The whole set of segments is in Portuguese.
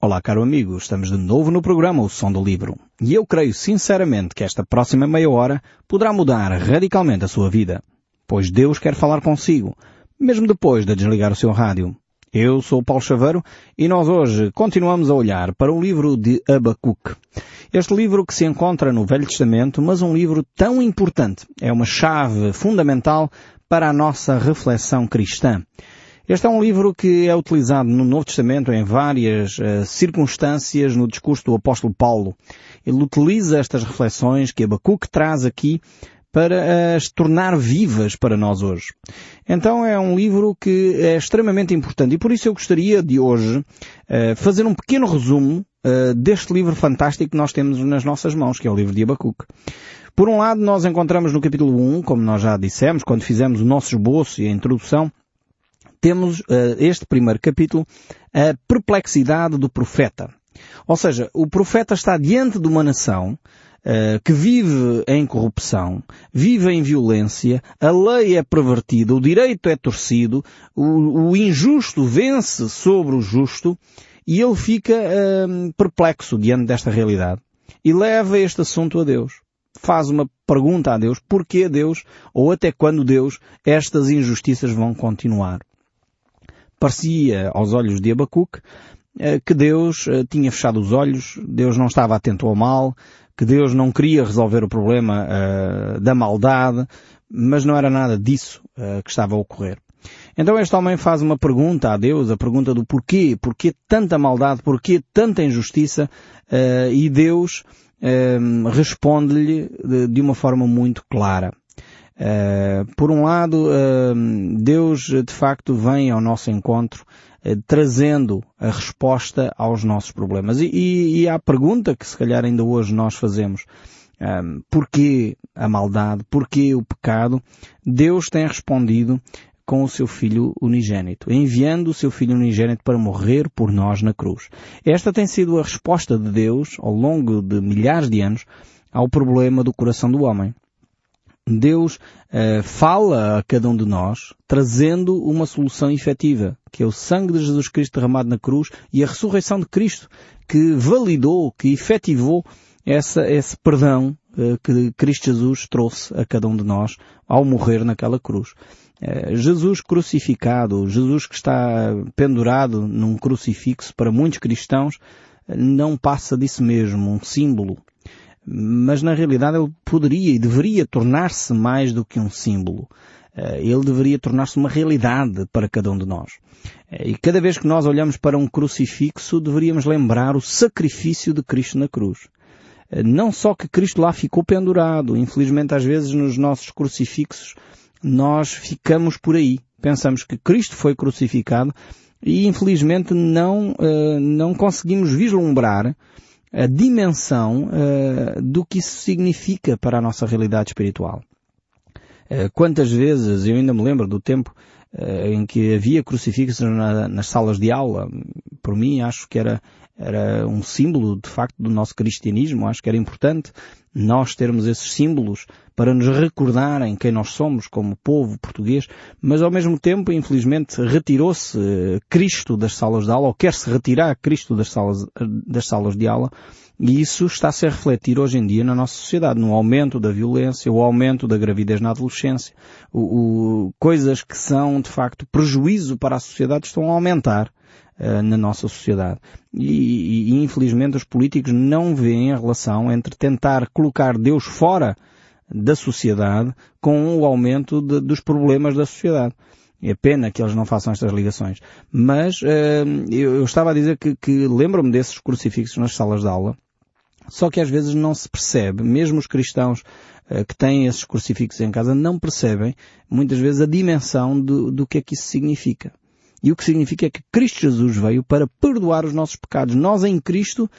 Olá, caro amigo, estamos de novo no programa O Som do Livro. E eu creio sinceramente que esta próxima meia hora poderá mudar radicalmente a sua vida. Pois Deus quer falar consigo, mesmo depois de desligar o seu rádio. Eu sou Paulo Chaveiro e nós hoje continuamos a olhar para o livro de Abacuque. Este livro que se encontra no Velho Testamento, mas um livro tão importante. É uma chave fundamental para a nossa reflexão cristã. Este é um livro que é utilizado no Novo Testamento em várias uh, circunstâncias no discurso do apóstolo Paulo. Ele utiliza estas reflexões que Abacuque traz aqui para as tornar vivas para nós hoje. Então é um livro que é extremamente importante e por isso eu gostaria de hoje uh, fazer um pequeno resumo uh, deste livro fantástico que nós temos nas nossas mãos, que é o livro de Abacuque. Por um lado, nós encontramos no capítulo 1, como nós já dissemos, quando fizemos o nosso esboço e a introdução, temos uh, este primeiro capítulo, a perplexidade do profeta. Ou seja, o profeta está diante de uma nação uh, que vive em corrupção, vive em violência, a lei é pervertida, o direito é torcido, o, o injusto vence sobre o justo e ele fica uh, perplexo diante desta realidade e leva este assunto a Deus. Faz uma pergunta a Deus, porquê Deus, ou até quando Deus, estas injustiças vão continuar parecia aos olhos de Abacuque eh, que Deus eh, tinha fechado os olhos, Deus não estava atento ao mal, que Deus não queria resolver o problema uh, da maldade, mas não era nada disso que estava a ocorrer. Então este homem faz uma pergunta a Deus, a pergunta do porquê, porquê tanta maldade, porquê tanta injustiça, e Deus responde-lhe de, de uma forma muito clara. Uh, por um lado, uh, Deus de facto vem ao nosso encontro uh, trazendo a resposta aos nossos problemas. E, e, e, a pergunta que se calhar ainda hoje nós fazemos, um, porquê a maldade, porquê o pecado, Deus tem respondido com o seu Filho unigênito, enviando o seu Filho unigênito para morrer por nós na cruz. Esta tem sido a resposta de Deus ao longo de milhares de anos ao problema do coração do homem. Deus uh, fala a cada um de nós, trazendo uma solução efetiva, que é o sangue de Jesus Cristo derramado na cruz e a ressurreição de Cristo, que validou, que efetivou essa, esse perdão uh, que Cristo Jesus trouxe a cada um de nós ao morrer naquela cruz. Uh, Jesus crucificado, Jesus que está pendurado num crucifixo para muitos cristãos, não passa disso mesmo, um símbolo, mas na realidade ele poderia e deveria tornar-se mais do que um símbolo. Eh, ele deveria tornar-se uma realidade para cada um de nós. Eh, e cada vez que nós olhamos para um crucifixo, deveríamos lembrar o sacrifício de Cristo na cruz. Eh, não só que Cristo lá ficou pendurado, infelizmente às vezes nos nossos crucifixos nós ficamos por aí. Pensamos que Cristo foi crucificado e infelizmente não, não conseguimos vislumbrar a dimensão uh, do que isso significa para a nossa realidade espiritual. Uh, quantas vezes, eu ainda me lembro do tempo uh, em que havia crucifixos na, nas salas de aula, por mim acho que era, era um símbolo de facto do nosso cristianismo, acho que era importante nós termos esses símbolos para nos recordarem quem nós somos como povo português, mas ao mesmo tempo, infelizmente, retirou-se eh, Cristo das salas de aula, ou quer-se retirar Cristo das salas, das salas de aula, e isso está-se a refletir hoje em dia na nossa sociedade, no aumento da violência, o aumento da gravidez na adolescência, o, o, coisas que são, de facto, prejuízo para a sociedade estão a aumentar uh, na nossa sociedade. E, e, infelizmente os políticos não veem a relação entre tentar colocar Deus fora da sociedade com o aumento de, dos problemas da sociedade. É pena que eles não façam estas ligações. Mas uh, eu, eu, estava a dizer que, que lembro-me desses crucifixos nas salas de aula, só que às vezes não se percebe, mesmo os cristãos uh, que têm esses crucifixos em casa não percebem muitas vezes a dimensão do, do que é que isso significa. E o que significa é que Cristo Jesus veio para perdoar os nossos pecados. Nós em Cristo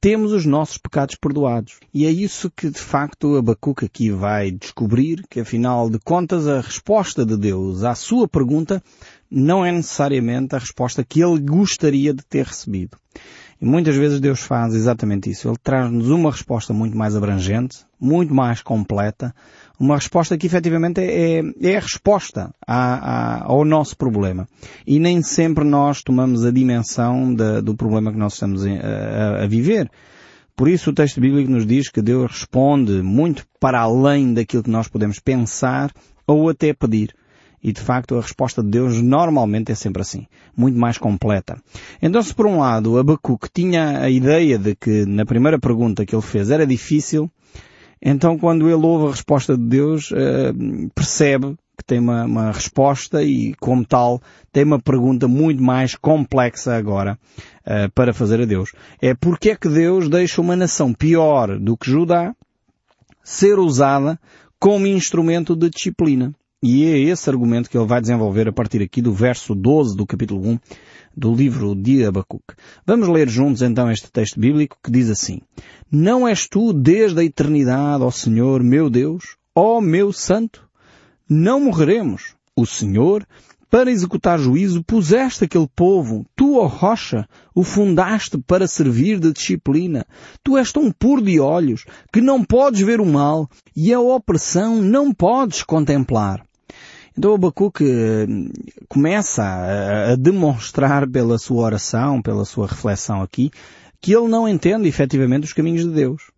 temos os nossos pecados perdoados. E é isso que de facto Abacuque aqui vai descobrir, que afinal de contas a resposta de Deus à sua pergunta não é necessariamente a resposta que ele gostaria de ter recebido. E muitas vezes Deus faz exatamente isso. Ele traz-nos uma resposta muito mais abrangente, muito mais completa, uma resposta que efetivamente é, é a resposta à, à, ao nosso problema. E nem sempre nós tomamos a dimensão do problema que nós estamos a, a, a viver. Por isso o texto bíblico nos diz que Deus responde muito para além daquilo que nós podemos pensar ou até pedir. E de facto a resposta de Deus normalmente é sempre assim, muito mais completa. Então se por um lado Abacuque tinha a ideia de que na primeira pergunta que ele fez era difícil, então quando ele ouve a resposta de Deus, uh, percebe que tem uma, uma, resposta e como tal tem uma pergunta muito mais complexa agora uh, para fazer a Deus. É porque é que Deus deixa uma nação pior do que Judá ser usada como instrumento de disciplina. E é esse argumento que ele vai desenvolver a partir aqui do verso 12 do capítulo 1 do livro de Abacuque. Vamos ler juntos então este texto bíblico que diz assim: Não és tu desde a eternidade, ó Senhor, meu Deus, ó meu Santo? Não morreremos. O Senhor para executar juízo, puseste aquele povo, tu, ó rocha, o fundaste para servir de disciplina. Tu és tão puro de olhos que não podes ver o mal e a opressão não podes contemplar. Então Abacuque eh, começa a, demonstrar pela sua oração, pela sua reflexão aqui, que ele não entende efetivamente os caminhos de Deus.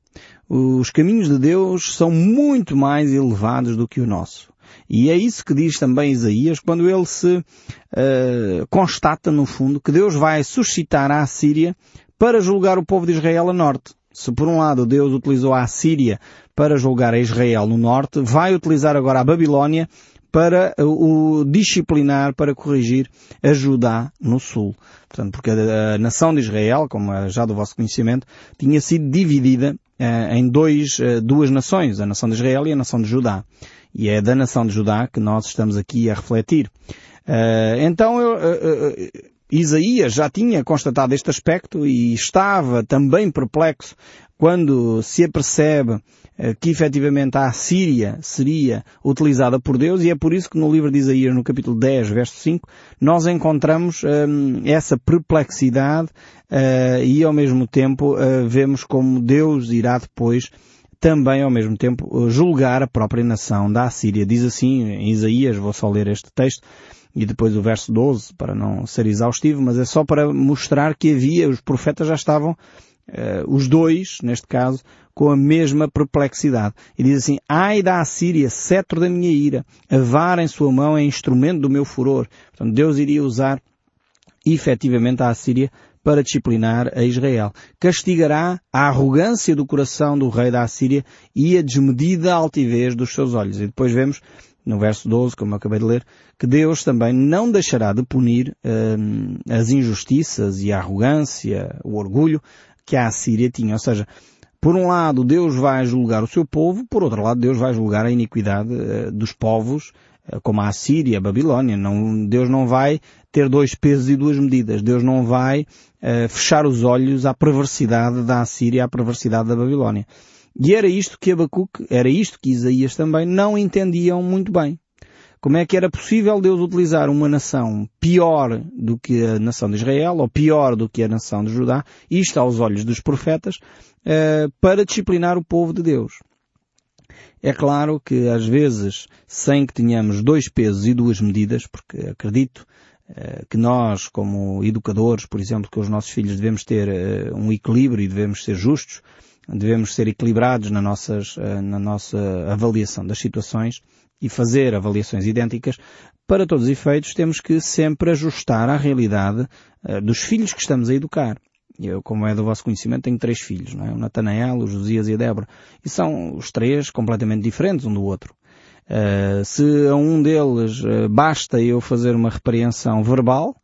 Os caminhos de Deus são muito mais elevados do que o nosso. E é isso que diz também Isaías quando ele se uh, constata, no fundo, que Deus vai suscitar a Síria para julgar o povo de Israel a norte. Se por um lado Deus utilizou a Síria para julgar a Israel no norte, vai utilizar agora a Babilónia para o disciplinar, para corrigir a Judá no sul. Portanto, porque a, nação de Israel, como é já do vosso conhecimento, tinha sido dividida uh, em dois, uh, duas nações, a nação de Israel e a nação de Judá. E é da nação de Judá que nós estamos aqui a refletir. Uh, então, Isaías já tinha constatado este aspecto e estava também perplexo quando se apercebe eh, que efetivamente a Síria seria utilizada por Deus e é por isso que no livro de Isaías, no capítulo 10, verso 5, nós encontramos um, essa perplexidade uh, e ao mesmo tempo uh, vemos como Deus irá depois também ao mesmo tempo julgar a própria nação da Assíria. Diz assim em Isaías, vou só ler este texto, e depois o verso 12, para não ser exaustivo, mas é só para mostrar que havia, os profetas já estavam uh, os dois, neste caso, com a mesma perplexidade. E diz assim, ai da Assíria, cetro da minha ira, a vara em sua mão é instrumento do meu furor. Portanto, Deus iria usar efetivamente a Assíria para disciplinar a Israel. Castigará a arrogância do coração do rei da Assíria e a desmedida altivez dos seus olhos. E depois vemos no verso 12, como eu acabei de ler, que Deus também não deixará de punir hum, as injustiças e a arrogância, o orgulho que a Assíria tinha. Ou seja, por um lado Deus vai julgar o seu povo, por outro lado Deus vai julgar a iniquidade uh, dos povos, uh, como a Assíria, a Babilónia. Não, Deus não vai ter dois pesos e duas medidas. Deus não vai uh, fechar os olhos à perversidade da Assíria, à perversidade da Babilónia. E era isto que Abacuque, era isto que Isaías também não entendiam muito bem. Como é que era possível Deus utilizar uma nação pior do que a nação de Israel, ou pior do que a nação de Judá, isto aos olhos dos profetas, eh, para disciplinar o povo de Deus? É claro que às vezes, sem que tenhamos dois pesos e duas medidas, porque acredito eh, que nós, como educadores, por exemplo, que os nossos filhos devemos ter eh, um equilíbrio e devemos ser justos, devemos ser equilibrados na, nossas, na nossa avaliação das situações, e fazer avaliações idênticas, para todos os efeitos temos que sempre ajustar à realidade uh, dos filhos que estamos a educar. Eu, como é do vosso conhecimento, tenho três filhos, não é? O Natanael, o Josias e a Débora. E são os três completamente diferentes um do outro. Uh, se a um deles uh, basta eu fazer uma repreensão verbal,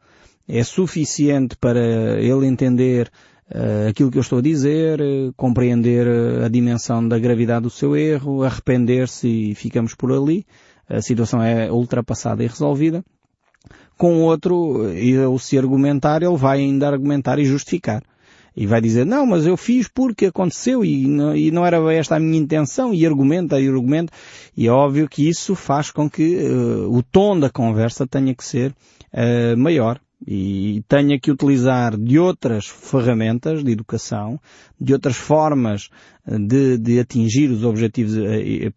é suficiente para ele entender uh, aquilo que eu estou a dizer, uh, compreender uh, a dimensão da gravidade do seu erro, arrepender-se e ficamos por ali. A situação é ultrapassada e resolvida. Com outro, ele se argumentar, ele vai ainda argumentar e justificar. E vai dizer, não, mas eu fiz porque aconteceu e não, e não era esta a minha intenção e argumenta e argumenta. E é óbvio que isso faz com que uh, o tom da conversa tenha que ser uh, maior e tenha que utilizar de outras ferramentas de educação, de outras formas de, de atingir os objetivos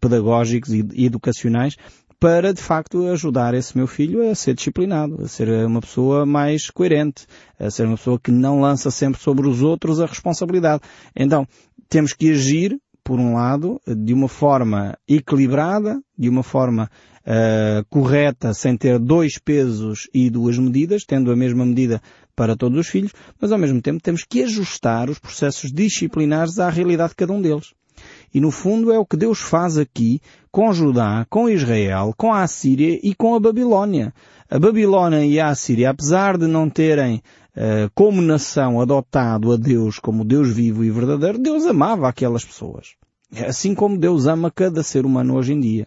pedagógicos e educacionais para de facto ajudar esse meu filho a ser disciplinado, a ser uma pessoa mais coerente, a ser uma pessoa que não lança sempre sobre os outros a responsabilidade. Então, temos que agir, por um lado, de uma forma equilibrada, de uma forma uh, correta, sem ter dois pesos e duas medidas, tendo a mesma medida para todos os filhos, mas ao mesmo tempo temos que ajustar os processos disciplinares à realidade de cada um deles. E no fundo é o que Deus faz aqui com Judá, com Israel, com a Assíria e com a Babilónia. A Babilónia e a Assíria, apesar de não terem como nação adotado a Deus como Deus vivo e verdadeiro, Deus amava aquelas pessoas. Assim como Deus ama cada ser humano hoje em dia.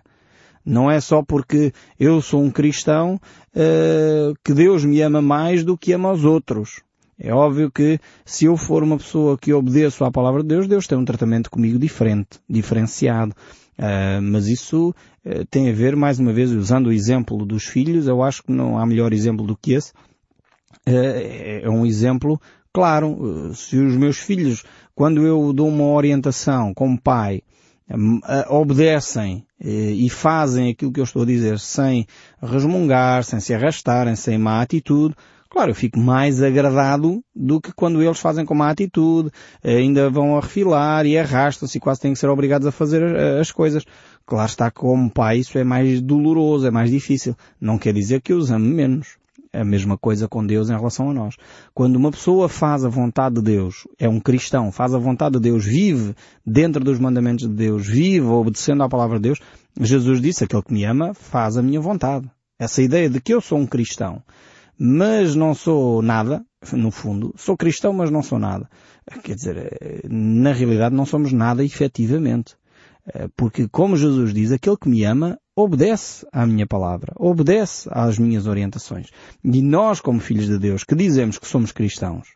Não é só porque eu sou um cristão uh, que Deus me ama mais do que ama os outros. É óbvio que se eu for uma pessoa que obedeço à palavra de Deus, Deus tem um tratamento comigo diferente, diferenciado. Uh, mas isso uh, tem a ver, mais uma vez, usando o exemplo dos filhos, eu acho que não há melhor exemplo do que esse. Uh, é um exemplo claro. se os meus filhos, quando eu dou uma orientação como pai, obedecem e fazem aquilo que eu estou a dizer sem resmungar, sem se arrastarem, sem má atitude, Claro, eu fico mais agradado do que quando eles fazem com má atitude, ainda vão a refilar e arrastam-se e quase têm que ser obrigados a fazer eh, as coisas. Claro está, como pai isso é mais doloroso, é mais difícil. Não quer dizer que eu os ame menos. A mesma coisa com Deus em relação a nós. Quando uma pessoa faz a vontade de Deus, é um cristão, faz a vontade de Deus, vive dentro dos mandamentos de Deus, vive obedecendo à palavra de Deus, Jesus disse, aquele que me ama faz a minha vontade. Essa ideia de que eu sou um cristão, mas não sou nada, no fundo, sou cristão, mas não sou nada. Quer dizer, na realidade não somos nada efetivamente. Porque, como Jesus diz, aquele que me ama obedece à minha palavra, obedece às minhas orientações. E nós, como filhos de Deus, que dizemos que somos cristãos,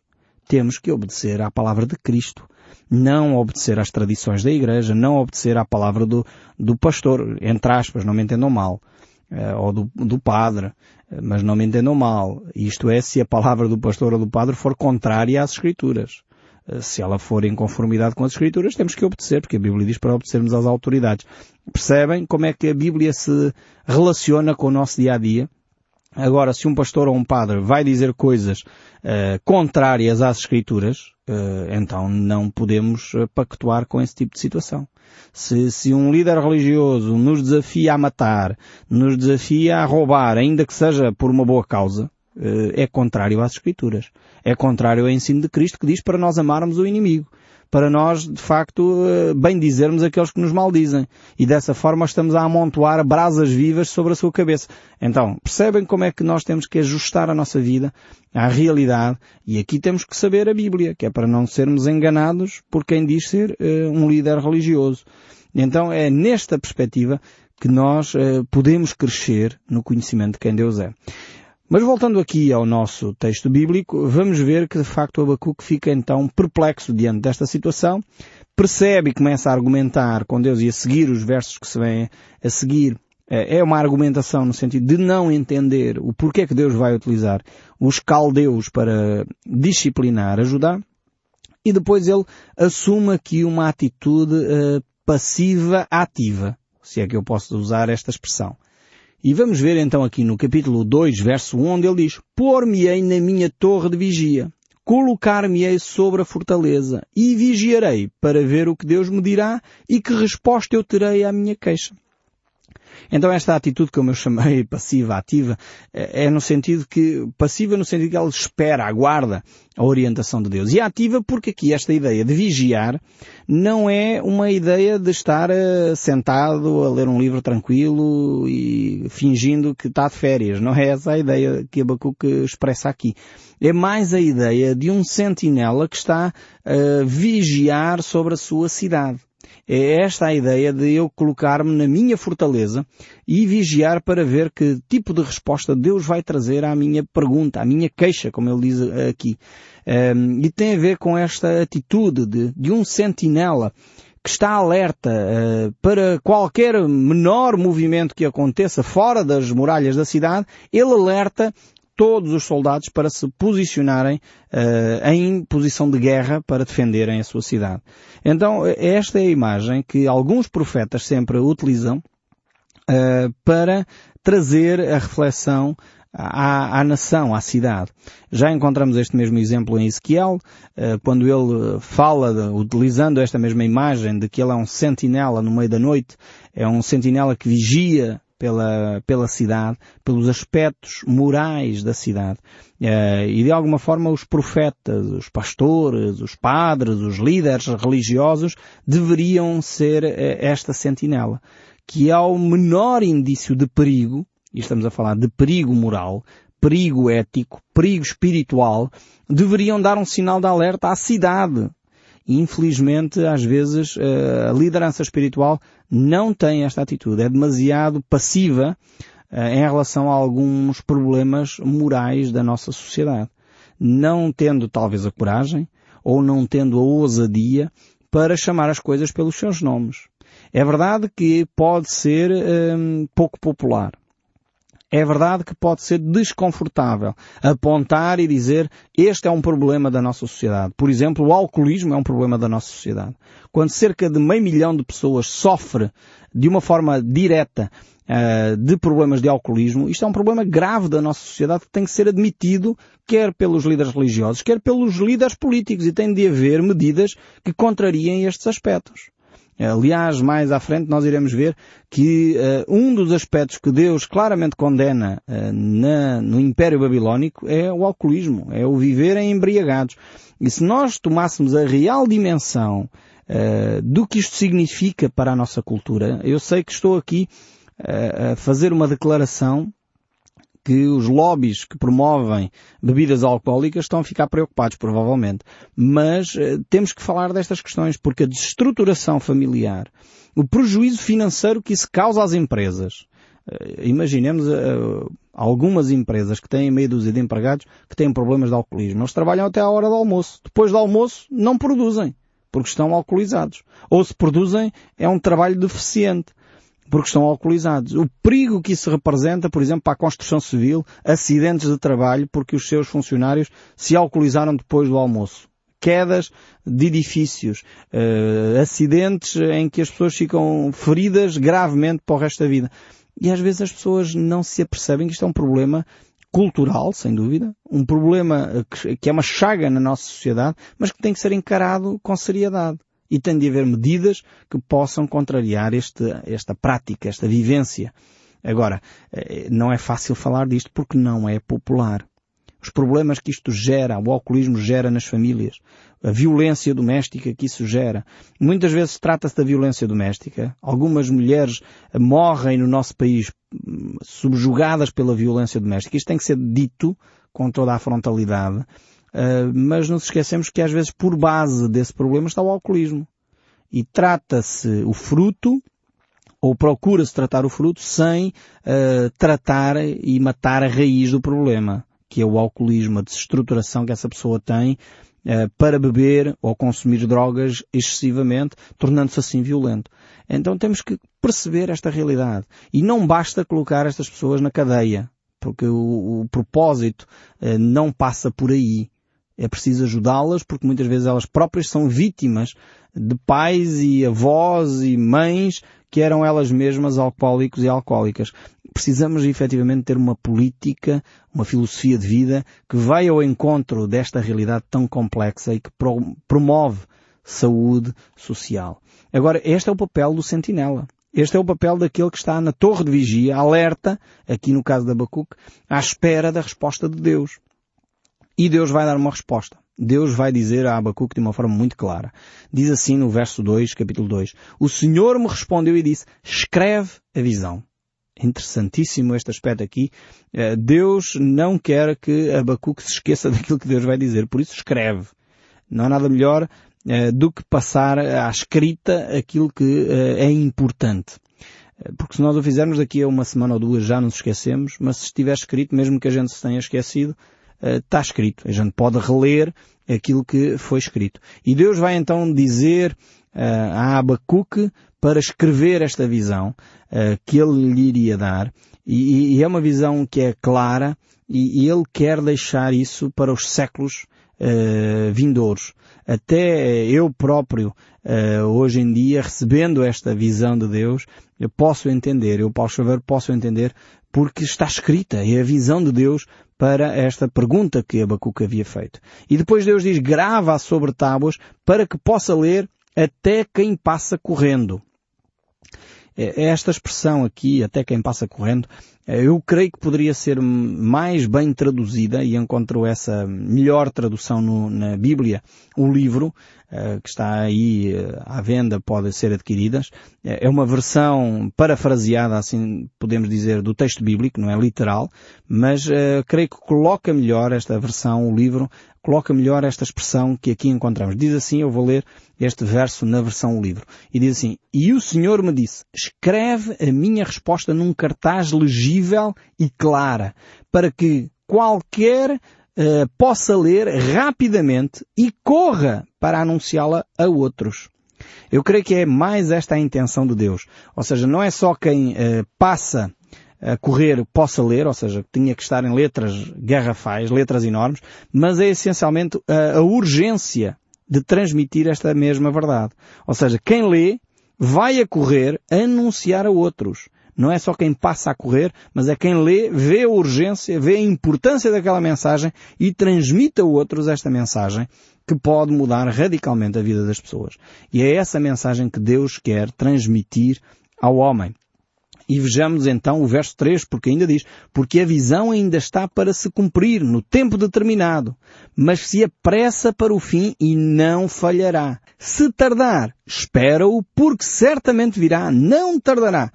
temos que obedecer à palavra de Cristo. Não obedecer às tradições da igreja, não obedecer à palavra do, do pastor, entre aspas, não me entendam mal, ou do, do padre, mas não me entendam mal. Isto é, se a palavra do pastor ou do padre for contrária às Escrituras. Se ela for em conformidade com as Escrituras, temos que obedecer, porque a Bíblia diz para obedecermos às autoridades. Percebem como é que a Bíblia se relaciona com o nosso dia a dia? Agora, se um pastor ou um padre vai dizer coisas uh, contrárias às Escrituras, uh, então não podemos pactuar com esse tipo de situação. Se, se um líder religioso nos desafia a matar, nos desafia a roubar, ainda que seja por uma boa causa, é contrário às Escrituras. É contrário ao ensino de Cristo que diz para nós amarmos o inimigo para nós, de facto, eh, bem dizermos aqueles que nos maldizem. E dessa forma estamos a amontoar brasas vivas sobre a sua cabeça. Então, percebem como é que nós temos que ajustar a nossa vida à realidade e aqui temos que saber a Bíblia, que é para não sermos enganados por quem diz ser uh, um líder religioso. Então é nesta perspectiva que nós uh, podemos crescer no conhecimento de quem Deus é. Mas voltando aqui ao nosso texto bíblico, vamos ver que de facto Abacuque fica então perplexo diante desta situação, percebe e começa a argumentar com Deus e a seguir os versos que se vêm a seguir. É uma argumentação no sentido de não entender o porquê que Deus vai utilizar os caldeus para disciplinar, ajudar. E depois ele assume aqui uma atitude uh, passiva-ativa, se é que eu posso usar esta expressão. E vamos ver então aqui no capítulo 2, verso 1, onde ele diz, Pôr-me-ei na minha torre de vigia, colocar-me-ei sobre a fortaleza, e vigiarei para ver o que Deus me dirá e que resposta eu terei à minha queixa. Então esta atitude, como eu chamei passiva-ativa, é, é no sentido que, passiva no sentido que ela espera, aguarda a orientação de Deus. E ativa porque aqui esta ideia de vigiar não é uma ideia de estar uh, sentado a ler um livro tranquilo e fingindo que está de férias. Não é essa a ideia que Abacuque expressa aqui. É mais a ideia de um sentinela que está a vigiar sobre a sua cidade. É esta a ideia de eu colocar-me na minha fortaleza e vigiar para ver que tipo de resposta Deus vai trazer à minha pergunta, à minha queixa, como ele diz aqui. Um, e tem a ver com esta atitude de, de um sentinela que está alerta uh, para qualquer menor movimento que aconteça fora das muralhas da cidade, ele alerta todos os soldados para se posicionarem uh, em posição de guerra para defenderem a sua cidade. Então, esta é a imagem que alguns profetas sempre utilizam uh, para trazer a reflexão à, à, nação, à cidade. Já encontramos este mesmo exemplo em Ezequiel, eh, quando ele fala, de, utilizando esta mesma imagem de que ele é um sentinela no meio da noite, é um sentinela que vigia pela, pela cidade, pelos aspectos morais da cidade. Eh, e de alguma forma os profetas, os pastores, os padres, os líderes religiosos deveriam ser eh, esta sentinela, que ao menor indício de perigo, e estamos a falar de perigo moral, perigo ético, perigo espiritual, deveriam dar um sinal de alerta à cidade. Infelizmente, às vezes, eh, a liderança espiritual não tem esta atitude. É demasiado passiva eh, em relação a alguns problemas morais da nossa sociedade. Não tendo talvez a coragem ou não tendo a ousadia para chamar as coisas pelos seus nomes. É verdade que pode ser eh, pouco popular é verdade que pode ser desconfortável apontar e dizer este é um problema da nossa sociedade. Por exemplo, o alcoolismo é um problema da nossa sociedade. Quando cerca de meio milhão de pessoas sofre de uma forma direta uh, de problemas de alcoolismo, isto é um problema grave da nossa sociedade que tem que ser admitido quer pelos líderes religiosos, quer pelos líderes políticos e tem de haver medidas que contrariem estes aspectos. Aliás, mais à frente nós iremos ver que uh, um dos aspectos que Deus claramente condena uh, na, no Império Babilónico é o alcoolismo, é o viver em embriagados. E se nós tomássemos a real dimensão uh, do que isto significa para a nossa cultura, eu sei que estou aqui a fazer uma declaração que os lobbies que promovem bebidas alcoólicas estão a ficar preocupados, provavelmente. Mas eh, temos que falar destas questões, porque a destruturação familiar, o prejuízo financeiro que isso causa às empresas, eh, imaginemos uh, algumas empresas que têm meia dúzia de empregados que têm problemas de alcoolismo. Eles trabalham até à hora do almoço. Depois do almoço, não produzem, porque estão alcoolizados. Ou se produzem, é um trabalho deficiente porque estão alcoolizados. O perigo que isso representa, por exemplo, para a construção civil, acidentes de trabalho porque os seus funcionários se alcoolizaram depois do almoço. Quedas de edifícios, uh, acidentes em que as pessoas ficam feridas gravemente para o resto da vida. E às vezes as pessoas não se apercebem que isto é um problema cultural, sem dúvida, um problema que é uma chaga na nossa sociedade, mas que tem que ser encarado com seriedade e tem de haver medidas que possam contrariar este, esta prática, esta vivência. Agora, eh, não é fácil falar disto porque não é popular. Os problemas que isto gera, o alcoolismo gera nas famílias, a violência doméstica que isso gera. Muitas vezes trata-se da violência doméstica. Algumas mulheres morrem no nosso país hum, subjugadas pela violência doméstica. Isto tem que ser dito com toda a frontalidade Uh, mas não se esquecemos que às vezes por base desse problema está o alcoolismo. E trata-se o fruto, ou procura-se tratar o fruto sem uh, tratar e matar a raiz do problema, que é o alcoolismo, a desestruturação que essa pessoa tem uh, para beber ou consumir drogas excessivamente, tornando-se assim violento. Então temos que perceber esta realidade. E não basta colocar estas pessoas na cadeia, porque o, o propósito uh, não passa por aí. É preciso ajudá-las porque muitas vezes elas próprias são vítimas de pais e avós e mães que eram elas mesmas alcoólicos e alcoólicas. Precisamos efetivamente ter uma política, uma filosofia de vida que vai ao encontro desta realidade tão complexa e que promove saúde social. Agora, este é o papel do sentinela. Este é o papel daquele que está na torre de vigia, alerta, aqui no caso da Abacuque, à espera da resposta de Deus. E Deus vai dar uma resposta. Deus vai dizer a Abacuque de uma forma muito clara. Diz assim no verso 2, capítulo 2. O Senhor me respondeu e disse, escreve a visão. Interessantíssimo este aspecto aqui. Eh, Deus não quer que Abacuque se esqueça daquilo que Deus vai dizer, por isso escreve. Não há nada melhor eh, do que passar à escrita aquilo que eh, é importante. Porque se nós o fizermos daqui a uma semana ou duas já nos esquecemos, mas se estiver escrito, mesmo que a gente se tenha esquecido, está eh, escrito. A gente pode reler aquilo que foi escrito. E Deus vai então dizer uh, a Abacuque para escrever esta visão uh, que ele lhe iria dar. E, é uma visão que é clara, e, Ele quer deixar isso para os séculos vindouros. Até eu próprio, hoje em dia, recebendo esta visão de Deus, eu posso entender, eu, Paulo Xavier, posso entender porque está escrita, é a visão de Deus para esta pergunta que Abacuque havia feito. E depois Deus diz, grava sobre tábuas para que possa ler até quem passa correndo. É, esta expressão aqui, até quem passa correndo, é, eu creio que poderia ser mais bem traduzida e encontro essa melhor tradução no, na Bíblia, o livro, eh, que está aí eh, à venda, podem ser adquiridas. Eh, é uma versão parafraseada, assim podemos dizer, do texto bíblico, não é literal, mas creio que coloca melhor esta versão, o livro, coloca melhor esta expressão que aqui encontramos. Diz assim, eu vou ler este verso na versão livro. E diz assim, E o Senhor me disse, escreve a minha resposta num cartaz legível e clara, para que qualquer uh, possa ler rapidamente e corra para anunciá-la a outros. Eu creio que é mais esta a intenção de Deus. Ou seja, não é só quem uh, passa a correr possa ler, ou seja, tinha que estar em letras garrafais, letras enormes, mas é essencialmente a, a urgência de transmitir esta mesma verdade. Ou seja, quem lê vai a correr anunciar a outros. Não é só quem passa a correr, mas é quem lê, vê a urgência, vê a importância daquela mensagem e transmite a outros esta mensagem que pode mudar radicalmente a vida das pessoas. E é essa mensagem que Deus quer transmitir ao homem. E vejamos então o verso 3, porque ainda diz, porque a visão ainda está para se cumprir no tempo determinado, mas se apressa para o fim e não falhará. Se tardar, espera-o, porque certamente virá, não tardará.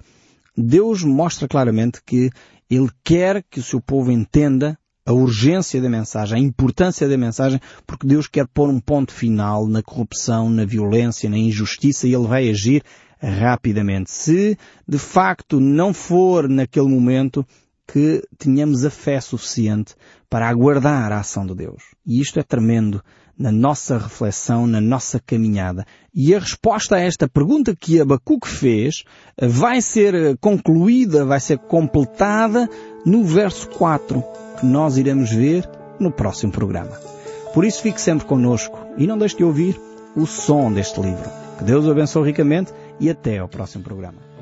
Deus mostra claramente que Ele quer que o seu povo entenda a urgência da mensagem, a importância da mensagem, porque Deus quer pôr um ponto final na corrupção, na violência, na injustiça e Ele vai agir rapidamente. Se de facto não for naquele momento que tenhamos a fé suficiente para aguardar a ação de Deus. E isto é tremendo na nossa reflexão, na nossa caminhada. E a resposta a esta pergunta que Abacuque fez vai ser concluída, vai ser completada no verso 4, que nós iremos ver no próximo programa. Por isso fique sempre connosco e não deixe de ouvir o som deste livro. Que Deus o abençoe ricamente e até ao próximo programa.